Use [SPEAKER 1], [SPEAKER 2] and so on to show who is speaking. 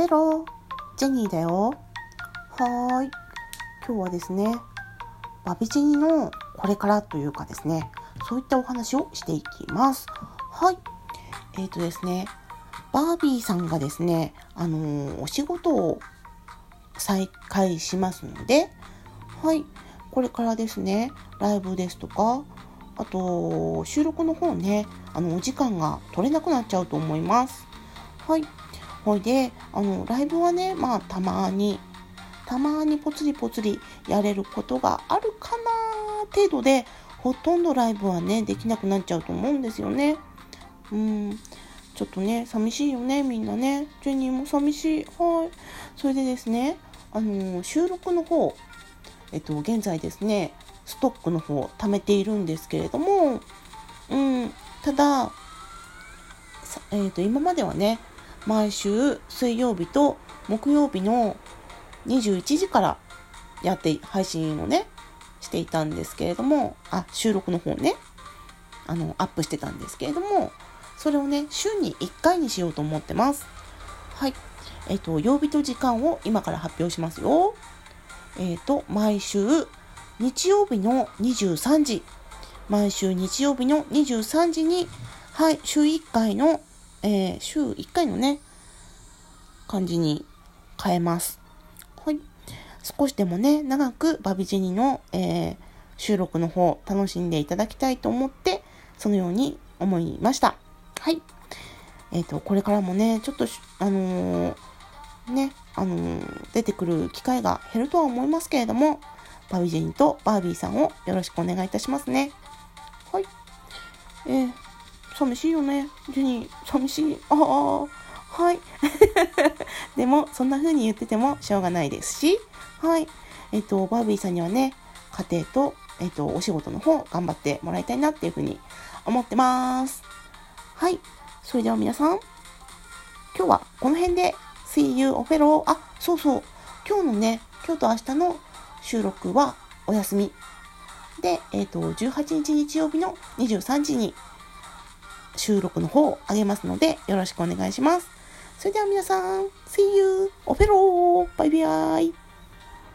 [SPEAKER 1] ペロジェニーだよ。はーい。今日はですね、バビジェニのこれからというかですね、そういったお話をしていきます。はい。えっ、ー、とですね、バービーさんがですね、あのー、お仕事を再開しますので、はい。これからですね、ライブですとか、あと、収録の方ね、あの、お時間が取れなくなっちゃうと思います。はい。ほいで、あの、ライブはね、まあ、たまに、たまにぽつりぽつりやれることがあるかな程度で、ほとんどライブはね、できなくなっちゃうと思うんですよね。うん。ちょっとね、寂しいよね、みんなね。ジェニーも寂しい。はい。それでですね、あの収録の方、えっと、現在ですね、ストックの方、貯めているんですけれども、うん、ただ、えっと、今まではね、毎週水曜日と木曜日の21時からやって配信をねしていたんですけれどもあ収録の方ねあのアップしてたんですけれどもそれをね週に1回にしようと思ってます。はい。えっ、ー、と曜日と時間を今から発表しますよ。えっ、ー、と毎週日曜日の23時。毎週日曜日の23時にはい週1回のえー、週1回のね、感じに変えます。はい。少しでもね、長くバビジニの、えー、収録の方楽しんでいただきたいと思って、そのように思いました。はい。えっ、ー、と、これからもね、ちょっと、あのー、ね、あの、出てくる機会が減るとは思いますけれども、バビジェニとバービーさんをよろしくお願いいたしますね。はい。えー寂しいよね。ジュニー、寂しい。ああ、はい。でも、そんな風に言っててもしょうがないですし、はい。えっ、と、バービーさんにはね、家庭と、えっ、と、お仕事の方、頑張ってもらいたいなっていう風に思ってます。はい。それでは皆さん、今日はこの辺で、See you, オフェロー。あ、そうそう。今日のね、今日と明日の収録はお休み。で、えっ、ー、と、18日日曜日の23時に収録の方をあげますので、よろしくお願いします。それでは皆さん、See you! オフェローバイバイ